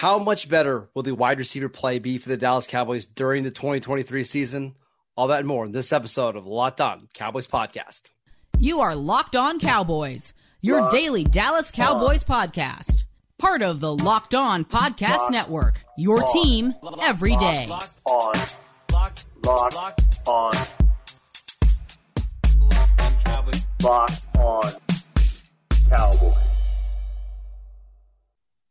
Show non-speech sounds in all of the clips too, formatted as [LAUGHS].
How much better will the wide receiver play be for the Dallas Cowboys during the 2023 season? All that and more in this episode of the Locked On Cowboys podcast. You are Locked On Cowboys, your Locked daily Dallas Cowboys on. podcast. Part of the Locked On Podcast Locked Network, your on. team every day. Locked on. Locked, Locked on. Locked on Cowboys.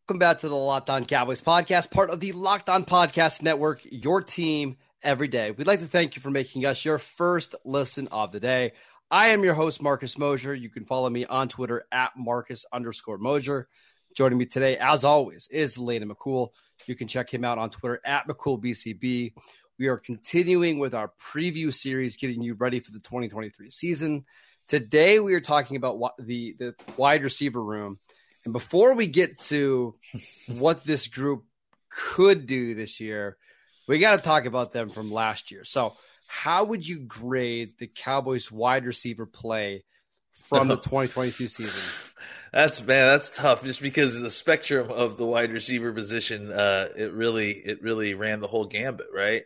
Welcome back to the Locked On Cowboys podcast, part of the Locked On Podcast Network, your team every day. We'd like to thank you for making us your first listen of the day. I am your host, Marcus Mosher. You can follow me on Twitter at Marcus underscore Mosher. Joining me today, as always, is Landon McCool. You can check him out on Twitter at McCoolBCB. We are continuing with our preview series, getting you ready for the 2023 season. Today, we are talking about the, the wide receiver room and before we get to what this group could do this year, we got to talk about them from last year. So, how would you grade the Cowboys wide receiver play from the [LAUGHS] 2022 season? That's man, that's tough. Just because of the spectrum of the wide receiver position, uh, it really, it really ran the whole gambit, right?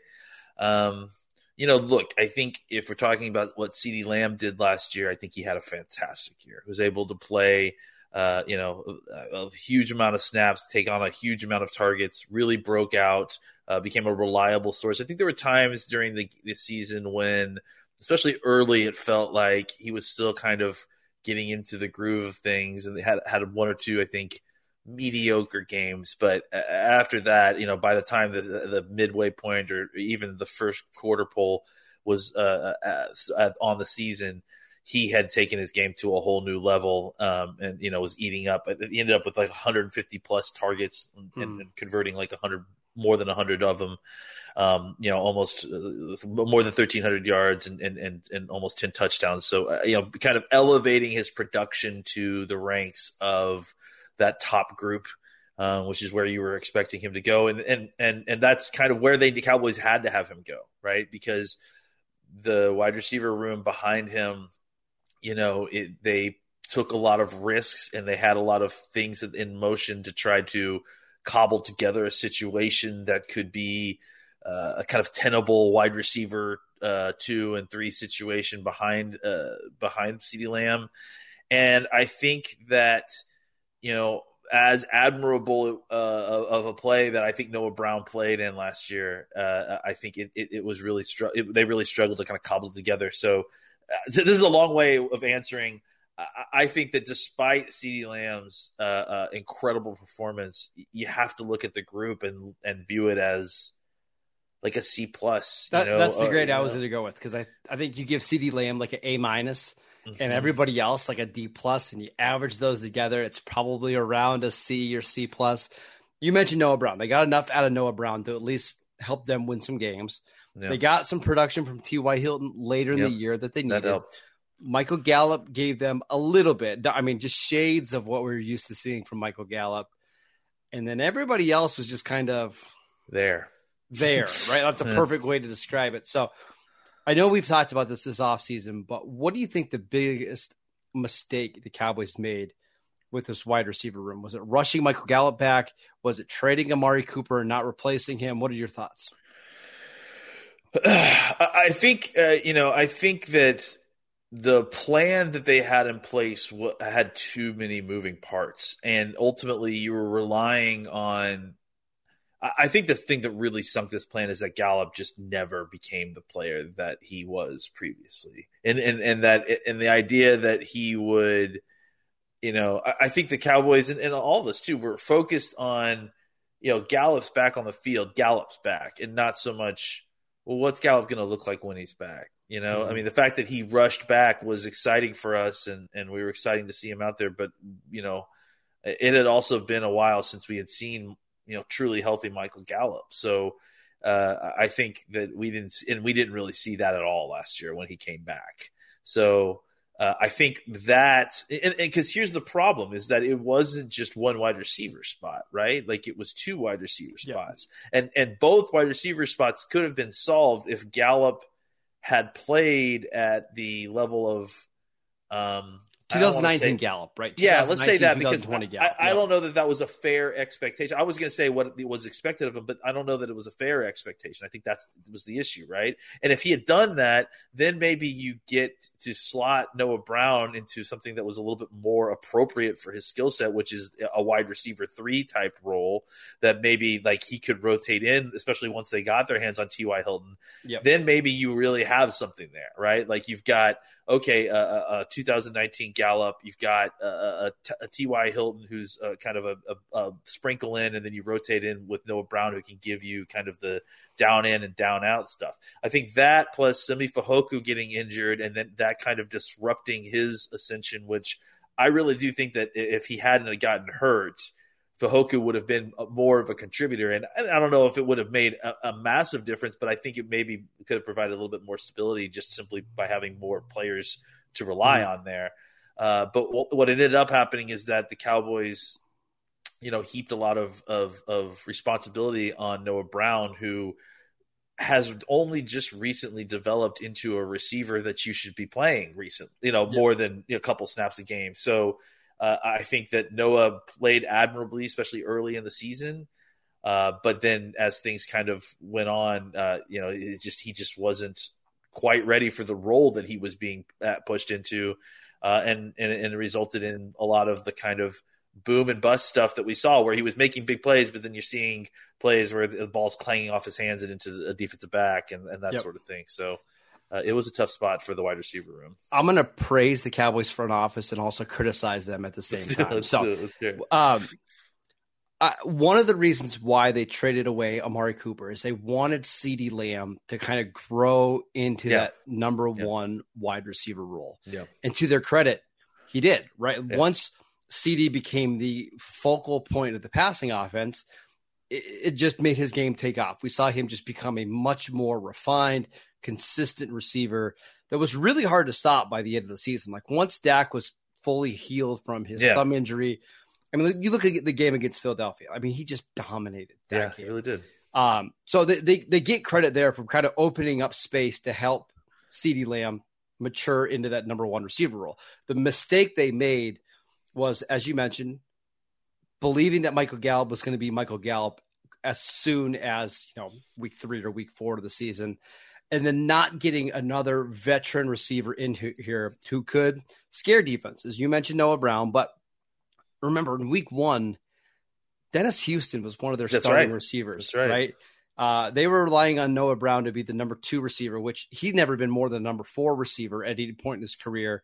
Um, you know, look, I think if we're talking about what CeeDee Lamb did last year, I think he had a fantastic year. He was able to play uh, you know, a, a, huge amount of snaps, take on a huge amount of targets, really broke out, uh, became a reliable source. I think there were times during the, the season when, especially early, it felt like he was still kind of getting into the groove of things and they had, had one or two, I think, mediocre games. But after that, you know, by the time the, the midway point or even the first quarter pole was uh, uh, on the season, he had taken his game to a whole new level um, and you know was eating up. He ended up with like 150 plus targets and, hmm. and converting like 100 more than 100 of them. Um, you know almost uh, more than 1300 yards and, and, and, and almost 10 touchdowns. So uh, you know kind of elevating his production to the ranks of that top group uh, which is where you were expecting him to go. And and and and that's kind of where they the Cowboys had to have him go right? Because the wide receiver room behind him you know, it, they took a lot of risks and they had a lot of things in motion to try to cobble together a situation that could be uh, a kind of tenable wide receiver uh, two and three situation behind uh, behind CeeDee Lamb, and I think that you know as admirable uh, of a play that I think Noah Brown played in last year, uh, I think it, it, it was really str- it, they really struggled to kind of cobble together. So this is a long way of answering. I think that despite CeeDee Lamb's uh, uh, incredible performance, you have to look at the group and and view it as like a C plus. That, that's the grade I was going to go with because I I think you give CeeDee Lamb like an A minus, mm-hmm. and everybody else like a D plus, and you average those together, it's probably around a C or C plus. You mentioned Noah Brown; they got enough out of Noah Brown to at least help them win some games. Yeah. They got some production from T.Y. Hilton later in yep. the year that they needed. That Michael Gallup gave them a little bit. I mean, just shades of what we are used to seeing from Michael Gallup. And then everybody else was just kind of there. There, [LAUGHS] right? That's a perfect way to describe it. So I know we've talked about this this offseason, but what do you think the biggest mistake the Cowboys made with this wide receiver room? Was it rushing Michael Gallup back? Was it trading Amari Cooper and not replacing him? What are your thoughts? [SIGHS] I think uh, you know. I think that the plan that they had in place had too many moving parts, and ultimately, you were relying on. I think the thing that really sunk this plan is that Gallup just never became the player that he was previously, and and and that and the idea that he would, you know, I, think the Cowboys and, and all of us too were focused on, you know, Gallup's back on the field, Gallup's back, and not so much well, what's Gallup going to look like when he's back? You know, mm-hmm. I mean, the fact that he rushed back was exciting for us, and and we were exciting to see him out there. But you know, it had also been a while since we had seen you know truly healthy Michael Gallup. So uh, I think that we didn't, and we didn't really see that at all last year when he came back. So uh, I think that, because here's the problem: is that it wasn't just one wide receiver spot, right? Like it was two wide receiver spots, yeah. and and both wide receiver spots could have been solved if Gallup had played at the level of um, I don't wanna 2019 say- Gallup, right? Yeah, let's say that because 2020 I, Gallup. I Yeah. don't know that that was a fair expectation. I was going to say what was expected of him, but I don't know that it was a fair expectation. I think that was the issue, right? And if he had done that, then maybe you get to slot Noah Brown into something that was a little bit more appropriate for his skill set, which is a wide receiver three type role that maybe like he could rotate in, especially once they got their hands on T.Y. Hilton Yep. then maybe you really have something there, right? Like you've got okay, uh, uh, uh, a, a, a 2019 Gallup, you've got a, T.Y. Hilton who's uh kind of a, sprinkle in, and then you rotate in with Noah Brown who can give you kind of the down in and down out stuff. I think that plus Simi Fehoko getting injured and then that kind of disrupting his ascension, which I really do think that if he hadn't gotten hurt. Fehoko would have been more of a contributor, and I don't know if it would have made a, a massive difference, but I think it maybe could have provided a little bit more stability just simply by having more players to rely Mm-hmm. on there. Uh, but w- what ended up happening is that the Cowboys, you know, heaped a lot of of, of responsibility on Noah Brown, who has only just recently developed into a receiver that you should be playing recent, you know, Yep. more than you know, a couple snaps a game. So uh, I think that Noah played admirably, especially early in the season. Uh, but then as things kind of went on, uh, you know, it just he just wasn't quite ready for the role that he was being uh, pushed into, uh, and, and and resulted in a lot of the kind of boom and bust stuff that we saw, where he was making big plays, but then you're seeing plays where the ball's clanging off his hands and into a defensive back and, and that Yep. sort of thing. So uh, it was a tough spot for the wide receiver room. I'm going to praise the Cowboys front office and also criticize them at the same [LAUGHS] Let's do it, time. So, do it, let's hear it. um, I, one of the reasons why they traded away Amari Cooper is they wanted CeeDee Lamb to kind of grow into Yeah. that number Yeah. one wide receiver role. Yeah. And to their credit, he did, right? Yeah. Once CeeDee became the focal point of the passing offense, it, it just made his game take off. We saw him just become a much more refined, consistent receiver that was really hard to stop by the end of the season. Like once Dak was fully healed from his Yeah. thumb injury, I mean, you look at the game against Philadelphia. I mean, he just dominated that Yeah, game. he really did. Um, so they, they they get credit there from kind of opening up space to help CeeDee Lamb mature into that number one receiver role. The mistake they made was, as you mentioned, believing that Michael Gallup was going to be Michael Gallup as soon as you know week three or week four of the season, and then not getting another veteran receiver in here who could scare defenses. You mentioned Noah Brown, but remember in week one, Dennis Houston was one of their That's starting right. receivers, That's right. right? Uh, they were relying on Noah Brown to be the number two receiver, which he'd never been more than number four receiver at any point in his career.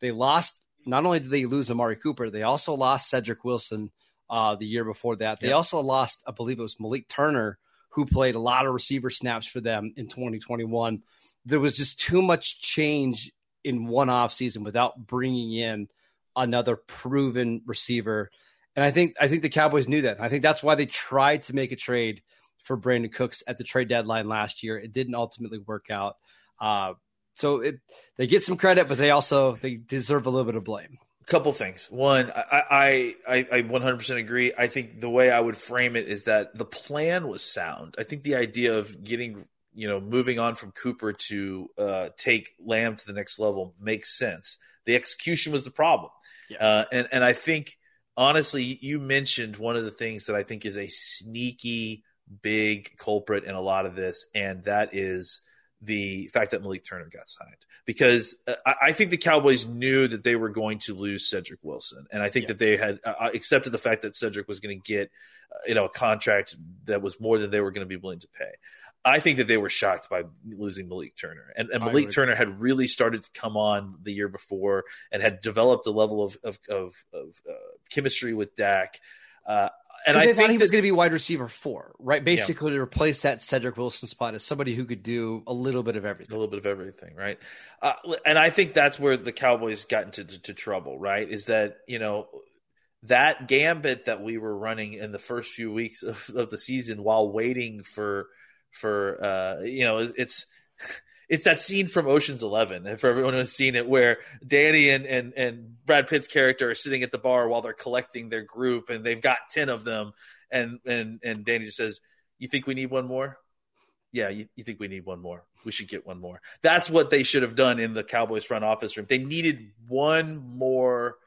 They lost. Not only did they lose Amari Cooper, they also lost Cedric Wilson uh, the year before that. They Yep. also lost, I believe it was Malik Turner, who played a lot of receiver snaps for them in 2021. There was just too much change in one off season without bringing in another proven receiver. And I think I think the Cowboys knew that. I think that's why they tried to make a trade for Brandin Cooks at the trade deadline last year. It didn't ultimately work out. Uh, so it, they get some credit, but they also they deserve a little bit of blame. Couple things. One, I, I, I, I 100% agree. I think the way I would frame it is that the plan was sound. I think the idea of getting, you know, moving on from Cooper to uh, take Lamb to the next level makes sense. The execution was the problem. Yeah. Uh, and, and I think, honestly, you mentioned one of the things that I think is a sneaky, big culprit in a lot of this, and that is the fact that Malik Turner got signed because uh, I, I think the Cowboys knew that they were going to lose Cedric Wilson, and I think Yeah. that they had uh, accepted the fact that Cedric was going to get uh, you know a contract that was more than they were going to be willing to pay. I think that they were shocked by losing Malik Turner, and, and Malik Turner had really started to come on the year before and had developed a level of of, of, of uh, chemistry with Dak. Uh, and I thought he that- was going to be wide receiver four, right? Basically, to replace that Cedric Wilson spot as somebody who could do a little bit of everything, a little bit of everything, right? Uh, and I think that's where the Cowboys got into to, to trouble, right? Is that you know that gambit that we were running in the first few weeks of, of the season while waiting for for uh, you know it's it's that scene from Ocean's Eleven. If everyone has seen it, where Danny and and and Brad Pitt's character are sitting at the bar while they're collecting their group, and they've got ten of them, and and and Danny just says, "You think we need one more?" yeah, you, you think we need one more. We should get one more. That's what they should have done in the Cowboys front office room. They needed one more.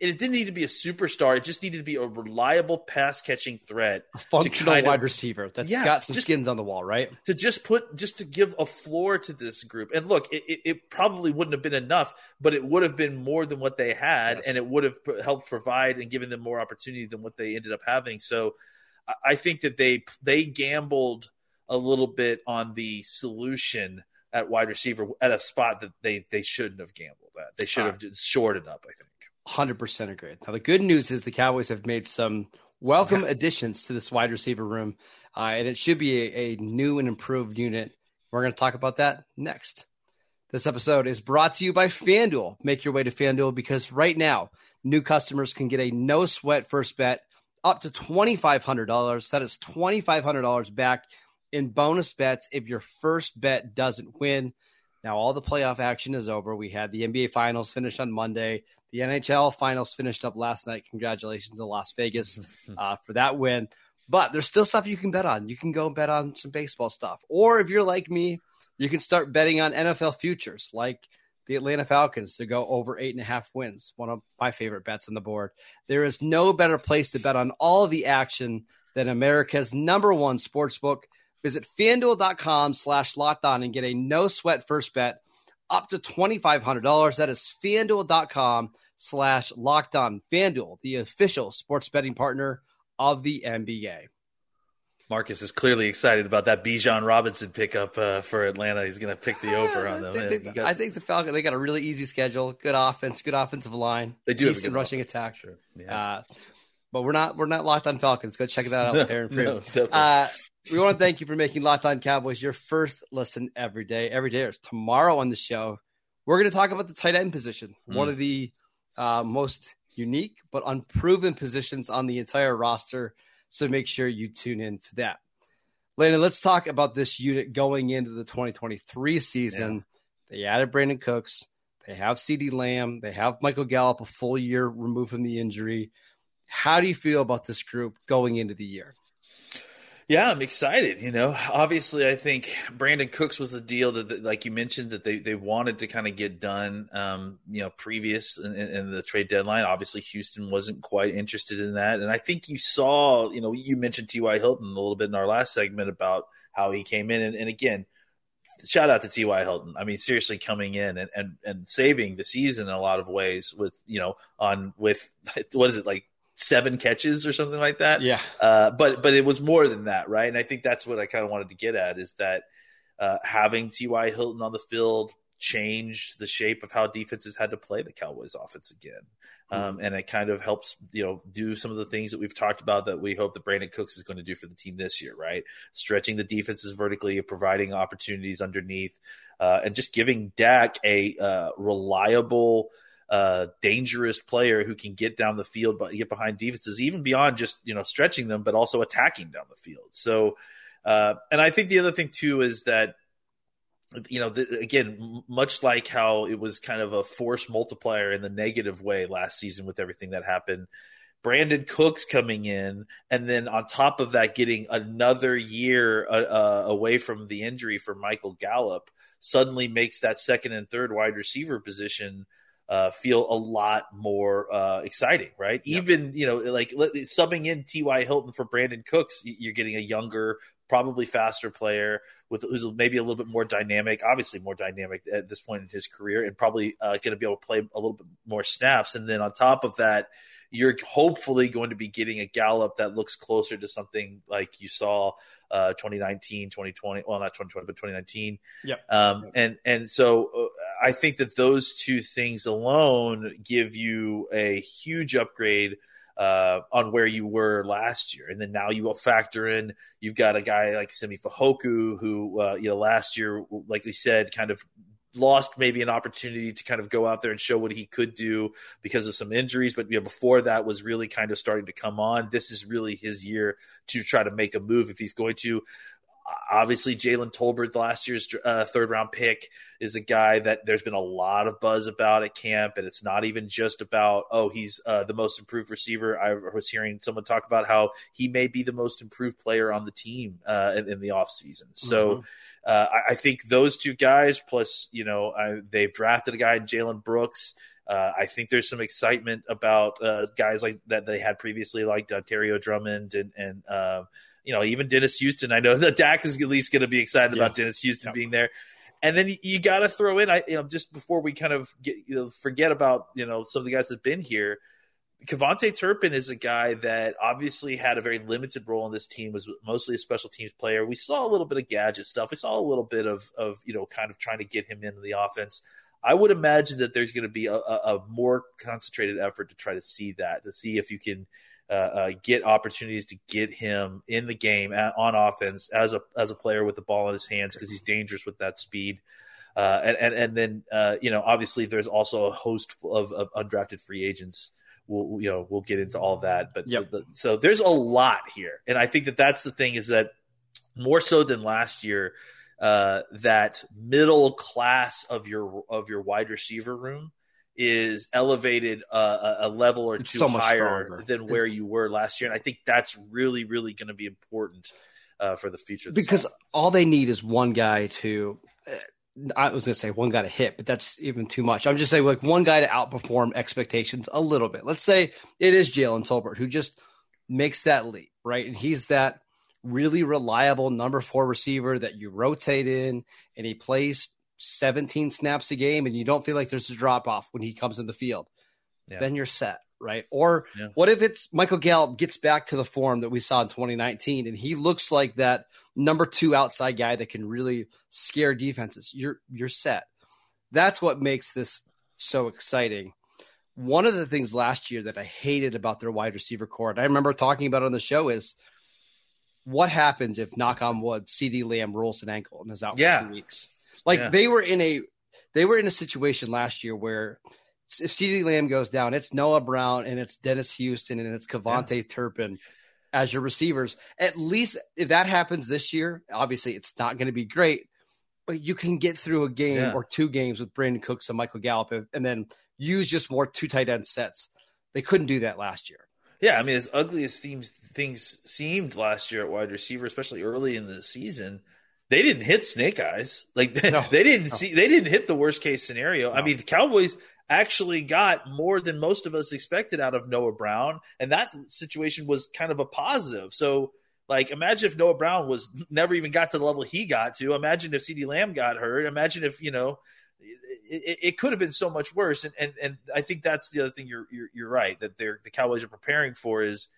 It didn't need to be a superstar. It just needed to be a reliable pass catching threat. A functional wide of- receiver that's Yeah, got some just- skins on the wall, right? to just put just to give a floor to this group. And look, it, it, it probably wouldn't have been enough, but it would have been more than what they had, Yes. and it would have helped provide and given them more opportunity than what they ended up having. So, I, I think that they they gambled a little bit on the solution at wide receiver at a spot that they they shouldn't have gambled at. They should have just shorted up. I think. Hundred percent agreed. Now the good news is the Cowboys have made some welcome additions to this wide receiver room, uh, and it should be a, a new and improved unit. We're going to talk about that next. This episode is brought to you by FanDuel. Make your way to FanDuel because right now new customers can get a no sweat first bet up to twenty five hundred dollars. That is twenty five hundred dollars back in bonus bets if your first bet doesn't win. Now all the playoff action is over. We had the NBA Finals finished on Monday. The NHL Finals finished up last night. Congratulations to Las Vegas [LAUGHS] uh, for that win. But there's still stuff you can bet on. You can go bet on some baseball stuff, or if you're like me, you can start betting on NFL futures, like the Atlanta Falcons to go over eight and a half wins. One of my favorite bets on the board. There is no better place to bet on all the action than America's number one sports book. Visit fanduel.com slash locked on and get a no sweat first bet up to $2,500. That is fanduel.com slash locked on. Fanduel, the official sports betting partner of the NBA. Marcus is clearly excited about that Bijan Robinson pickup uh, for Atlanta. He's going to pick the over on I them. think, they- got- I think the Falcons, they got a really easy schedule, good offense, good offensive line. They do have a decent good rushing attack. Sure. Yeah. Uh, but we're not we're not locked on Falcons. Go check that out [LAUGHS] No, there no, definitely. Uh, we want to thank you for making Locked On Cowboys your first listen every day. Every day is tomorrow on the show. We're going to talk about the tight end position, Mm. one of the uh, most unique but unproven positions on the entire roster. So make sure you tune in to that. Landon, let's talk about this unit going into the 2023 season. They added Brandin Cooks. They have CeeDee Lamb. They have Michael Gallup a full year removed from the injury. How do you feel about this group going into the year? Yeah, I'm excited. You know, obviously, I think Brandin Cooks was the deal that, that like you mentioned, that they, they wanted to kind of get done, um, you know, previous in, in, the trade deadline. Obviously, Houston wasn't quite interested in that. And I think you saw, you know, you mentioned T.Y. Hilton a little bit in our last segment about how he came in. And, and again, shout out to T.Y. Hilton. I mean, seriously coming in and, and, and saving the season in a lot of ways with, you know, on with, [LAUGHS] what is it, like seven catches or something like that? Yeah. Uh, but but it was more than that, right? And I think that's what I kind of wanted to get at is that uh, having T.Y. Hilton on the field changed the shape of how defenses had to play the Cowboys offense again. Um, and it kind of helps, you know, do some of the things that we've talked about that we hope that Brandin Cooks is going to do for the team this year, right? Stretching the defenses vertically, providing opportunities underneath, uh, and just giving Dak a uh, reliable, uh, dangerous player who can get down the field, but get behind defenses, even beyond just you know stretching them, but also attacking down the field. So, uh, and I think the other thing too is that you know the, again, much like how it was kind of a force multiplier in the negative way last season with everything that happened. Brandin Cooks coming in, and then on top of that, getting another year uh, uh, away from the injury for Michael Gallup suddenly makes that second and third wide receiver position uh, feel a lot more uh, exciting, right? Even you know, like subbing in T.Y. Hilton for Brandin Cooks, you're getting a younger, probably faster player with who's maybe a little bit more dynamic, obviously more dynamic at this point in his career, and probably uh, going to be able to play a little bit more snaps. And then on top of that, you're hopefully going to be getting a Gallup that looks closer to something like you saw uh, 2019, 2020. Well, not 2020, but 2019. Yep. Um, and and so uh, I think that those two things alone give you a huge upgrade uh, on where you were last year. And then now you will factor in you've got a guy like Simi Fehoko who uh, you know last year, like we said, kind of lost maybe an opportunity to kind of go out there and show what he could do because of some injuries. But you know before that was really kind of starting to come on this is really his year to try to make a move if he's going to obviously, Jalen Tolbert, last year's uh, third round pick, is a guy that there's been a lot of buzz about at camp, and it's not even just about oh he's uh, the most improved receiver. I was hearing someone talk about how he may be the most improved player on the team uh, in, in, the offseason. So. Mm-hmm. Uh, I, I, think those two guys, plus you know, I, they've drafted a guy, Jalen Brooks, uh, I think there's some excitement about uh, guys like that they had previously, like Dontario Drummond and and uh, you know even Dennis Houston. I know [LAUGHS] that Dak is at least going to be excited yeah. about Dennis Houston yeah. being there. And then you, you got to throw in, I you know, just before we kind of get you know, forget about you know some of the guys that've been here. KaVontae Turpin is a guy that obviously had a very limited role in this team, was mostly a special teams player. We saw a little bit of gadget stuff. We saw a little bit of, of you know, kind of trying to get him into the offense. I would imagine that there's going to be a, a, a, more concentrated effort to try to see that, to see if you can get opportunities to get him in the game at, on offense as a as a player with the ball in his hands because he's dangerous with that speed. Uh, and, and and then uh, you know obviously there's also a host of, of undrafted free agents. We'll you know we'll get into all that, but yep. the, so there's a lot here, and I think that that's the thing is that more so than last year uh, that middle class of your of your wide receiver room is elevated uh, a level or it's two so higher stronger. than where you were last year, and I think that's really really going to be important uh, for the future. because offense. all they need is one guy to. Uh, I was going to say one guy to hit, but that's even too much. I'm just saying like one guy to outperform expectations a little bit. Let's say it is Jalen Tolbert who just makes that leap, right? And he's that really reliable number four receiver that you rotate in and he plays 17 snaps a game and you don't feel like there's a drop off when he comes in the field, yeah. then you're set, right? Or yeah. what if it's Michael Gallup gets back to the form that we saw in 2019 and he looks like that number two outside guy that can really scare defenses? You're you're set. That's what makes this so exciting. One of the things last year that I hated about their wide receiver corps, and I remember talking about on the show, is what happens if knock on wood CeeDee Lamb rolls an ankle and is out yeah. for two weeks? Like yeah. they were in a they were in a situation last year where if CeeDee Lamb goes down, it's Noah Brown and it's Dennis Houston and it's KaVontae yeah. Turpin as your receivers. At least if that happens this year, obviously it's not going to be great, but you can get through a game yeah. or two games with Brandin Cooks and Michael Gallup and then use just more two tight end sets. They couldn't do that last year. Yeah, I mean, as ugly as things things seemed last year at wide receiver, especially early in the season, they didn't hit snake eyes. Like no, they didn't no. see, they didn't hit the worst case scenario. No. I mean, the Cowboys actually got more than most of us expected out of Noah Brown, and that situation was kind of a positive. So, like, imagine if Noah Brown was never even got to the level he got to. Imagine if CeeDee Lamb got hurt. Imagine if you know it, it, could have been so much worse. And, and and I think that's the other thing you're you're, you're right that they're the Cowboys are preparing for is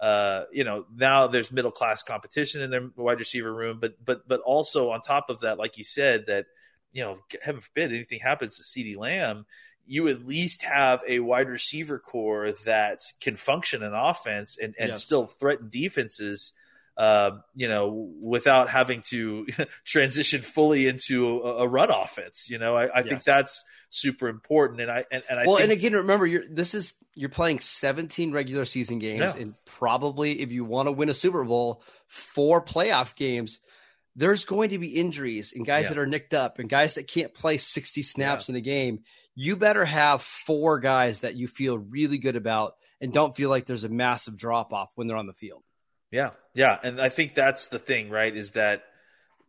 uh, you know now there's middle class competition in their wide receiver room, but but but also on top of that, like you said, that you know heaven forbid anything happens to CeeDee Lamb, you at least have a wide receiver corps that can function in offense and, and yes. still threaten defenses uh, you know, without having to [LAUGHS] transition fully into a, a run offense. You know, I, I yes. think that's super important. And I and, and I well, think, and again, remember, you're this is you're playing 17 regular season games, yeah. and probably if you want to win a Super Bowl, four playoff games. There's going to be injuries and guys yeah. that are nicked up and guys that can't play 60 snaps yeah. in a game. You better have four guys that you feel really good about and don't feel like there's a massive drop off when they're on the field. Yeah, yeah, and I think that's the thing, right? Is that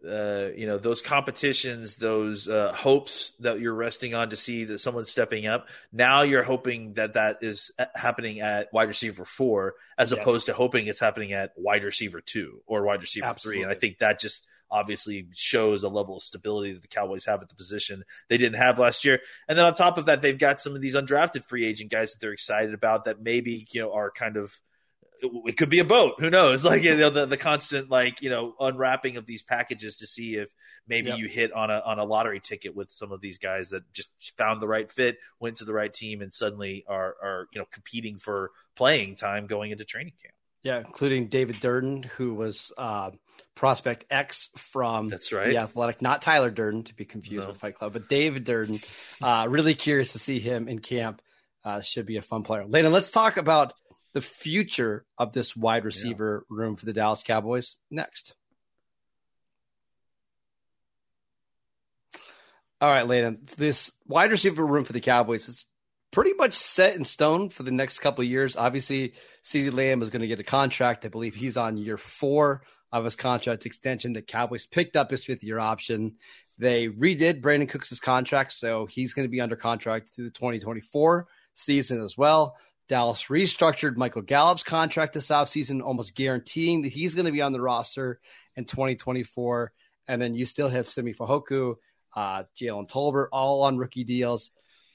uh, you know those competitions, those uh, hopes that you're resting on to see that someone's stepping up. Now you're hoping that that is uh, happening at wide receiver four, as yes. opposed to hoping it's happening at wide receiver two or wide receiver Absolutely. three. And I think that just obviously shows a level of stability that the Cowboys have at the position they didn't have last year. And then on top of that, they've got some of these undrafted free agent guys that they're excited about that maybe you know are kind of it could be a boat. Who knows? [LAUGHS] Like you know, the, the constant like you know unwrapping of these packages to see if maybe yep. you hit on a on a lottery ticket with some of these guys that just found the right fit, went to the right team, and suddenly are are you know competing for playing time going into training camp. Yeah, including David Durden, who was uh, prospect X from that's right, the Athletic, not Tyler Durden to be confused no. with Fight Club, but David Durden. Uh, really curious to see him in camp. Uh, should be a fun player. Landon, let's talk about the future of this wide receiver yeah. room for the Dallas Cowboys next. All right, Landon, this wide receiver room for the Cowboys is pretty much set in stone for the next couple of years. Obviously, CeeDee Lamb is going to get a contract. I believe he's on year four of his contract extension. The Cowboys picked up his fifth year option. They redid Brandin Cooks' contract, so he's going to be under contract through the 2024 season as well. Dallas restructured Michael Gallup's contract this offseason, almost guaranteeing that he's going to be on the roster in 2024. And then you still have Simi Fehoko, uh, Jalen Tolbert, all on rookie deals.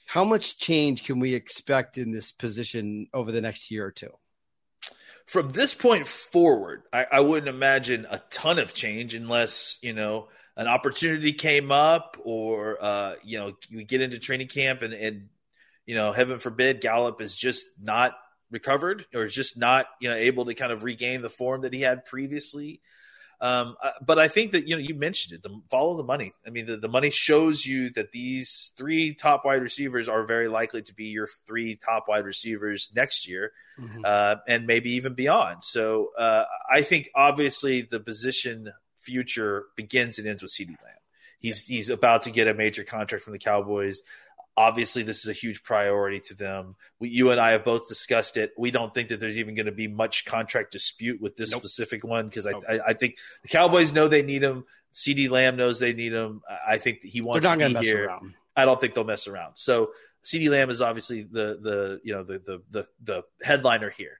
How much change can we expect in this position over the next year or two? From this point forward, I, I wouldn't imagine a ton of change unless, you know, an opportunity came up or, uh, you know, you get into training camp and, and you know, heaven forbid, Gallup is just not recovered or is just not, you know, able to kind of regain the form that he had previously. Um, uh, but I think that you know you mentioned it. The, follow the money. I mean, the, the money shows you that these three top wide receivers are very likely to be your three top wide receivers next year, mm-hmm. uh, and maybe even beyond. So uh, I think obviously the position future begins and ends with CeeDee Lamb. He's he's about to get a major contract from the Cowboys. Obviously, this is a huge priority to them. We, you and I have both discussed it. We don't think that there's even going to be much contract dispute with this nope. specific one because nope. I, I, I, think the Cowboys know they need him. CeeDee Lamb knows they need him. I think he wants to be here. Around. I don't think they'll mess around. So CeeDee Lamb is obviously the the you know the the the, the headliner here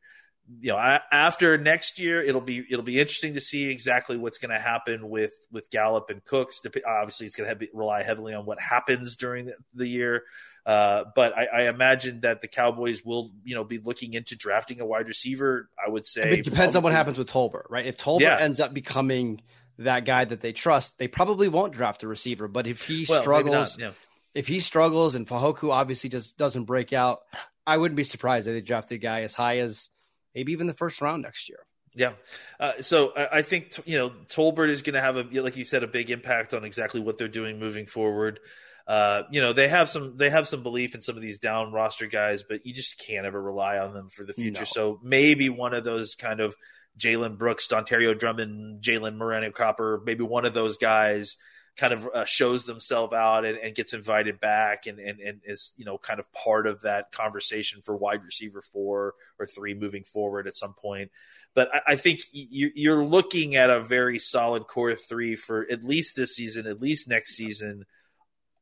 you know after next year it'll be it'll be interesting to see exactly what's going to happen with with Gallup and Cooks. Obviously, it's going to rely heavily on what happens during the, the year. Uh, but I, I, imagine that the Cowboys will you know be looking into drafting a wide receiver. I would say it depends probably. on what happens with Tolbert, right? If Tolbert yeah. ends up becoming that guy that they trust, they probably won't draft a receiver. But if he well, struggles, yeah. if he struggles and Fehoko obviously just doesn't break out, I wouldn't be surprised if they draft a guy as high as maybe even the first round next year. Yeah. Uh, so I, I, think, you know, Tolbert is going to have a, like you said, a big impact on exactly what they're doing moving forward. Uh, you know, they have some, they have some belief in some of these down roster guys, but you just can't ever rely on them for the future. No. So maybe one of those kind of Jalen Brooks, Dontario Drummond, Jalen Moreno-Cropper, maybe one of those guys kind of uh, shows themselves out and, and, gets invited back and, and, and is, you know, kind of part of that conversation for wide receiver four or three moving forward at some point. But I, I think you're looking at a very solid core three for at least this season, at least next season,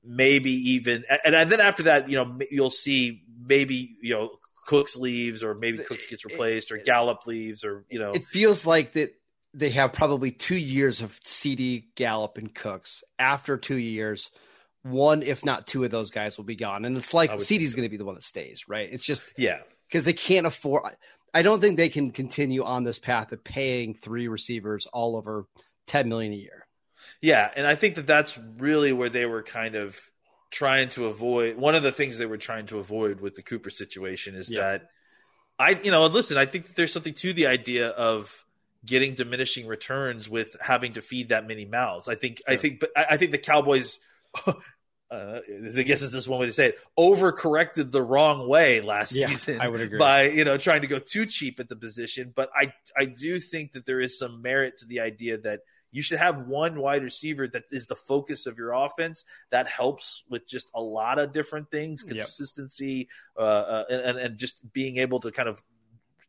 maybe even. And, and then after that, you know, you'll see maybe, you know, Cooks leaves or maybe Cooks gets replaced or Gallup leaves or, you know. It feels like that they have probably two years of CeeDee, Gallup, and Cooks. After two years, one, if not two of those guys will be gone. And it's like CeeDee's so. going to be the one that stays, right? It's just, yeah, because they can't afford. I don't think they can continue on this path of paying three receivers all over 10 million a year. Yeah. And I think that that's really where they were kind of trying to avoid. One of the things they were trying to avoid with the Cooper situation is yeah. that I, you know, listen, I think that there's something to the idea of, getting diminishing returns with having to feed that many mouths. I think I think but I think the Cowboys [LAUGHS] uh, I guess is this one way to say it, overcorrected the wrong way last yeah, season. I would agree by you know trying to go too cheap at the position. But I I do think that there is some merit to the idea that you should have one wide receiver that is the focus of your offense. That helps with just a lot of different things, consistency, yep. uh, uh, and, and just being able to kind of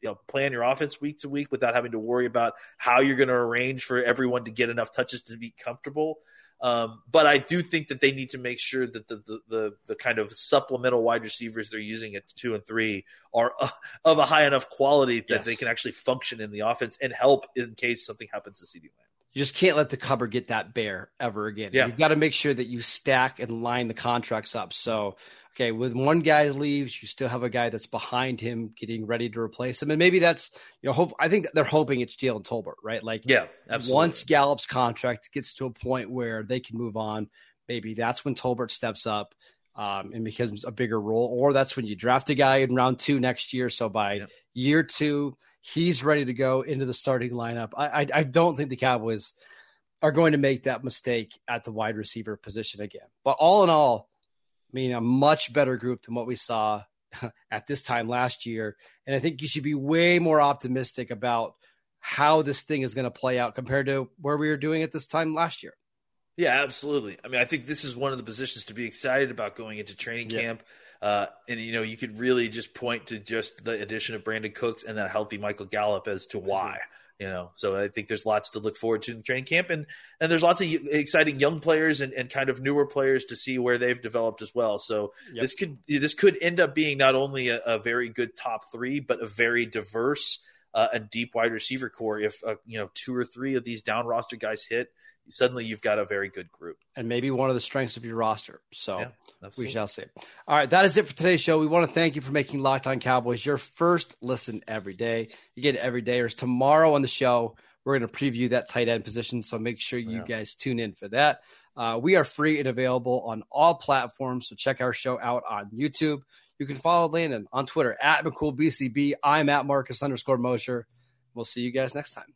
you know, plan your offense week to week without having to worry about how you're going to arrange for everyone to get enough touches to be comfortable. Um, but I do think that they need to make sure that the, the, the, the, kind of supplemental wide receivers they're using at two and three are uh, of a high enough quality that yes. they can actually function in the offense and help in case something happens to CeeDee Lamb. You just can't let the cupboard get that bare ever again. Yeah. You've got to make sure that you stack and line the contracts up. So okay, when one guy leaves, you still have a guy that's behind him getting ready to replace him. And maybe that's, you know, hope, I think they're hoping it's Jalen Tolbert, right? Like, yeah, absolutely. once Gallup's contract gets to a point where they can move on, maybe that's when Tolbert steps up um, and becomes a bigger role. Or that's when you draft a guy in round two next year. So by year two, he's ready to go into the starting lineup. I, I, I don't think the Cowboys are going to make that mistake at the wide receiver position again. But all in all, mean, a much better group than what we saw [LAUGHS] at this time last year. And I think you should be way more optimistic about how this thing is going to play out compared to where we were doing at this time last year. Yeah, absolutely. I mean, I think this is one of the positions to be excited about going into training yeah. camp. Uh, and you know, you could really just point to just the addition of Brandin Cooks and that healthy Michael Gallup as to why. You know, so I think there's lots to look forward to in the training camp, and and there's lots of exciting young players and, and kind of newer players to see where they've developed as well. So yep. this could this could end up being not only a, a very good top three, but a very diverse uh, and deep wide receiver corps. If uh, you know two or three of these down roster guys hit, suddenly you've got a very good group. And maybe one of the strengths of your roster. So yeah, we shall see. All right, that is it for today's show. We want to thank you for making Locked On Cowboys your first listen every day. You get it every day. Or tomorrow on the show, we're going to preview that tight end position. So make sure you yeah. guys tune in for that. Uh, we are free and available on all platforms. So check our show out on YouTube. You can follow Landon on Twitter at McCoolBCB. I'm at Marcus underscore Mosher. We'll see you guys next time.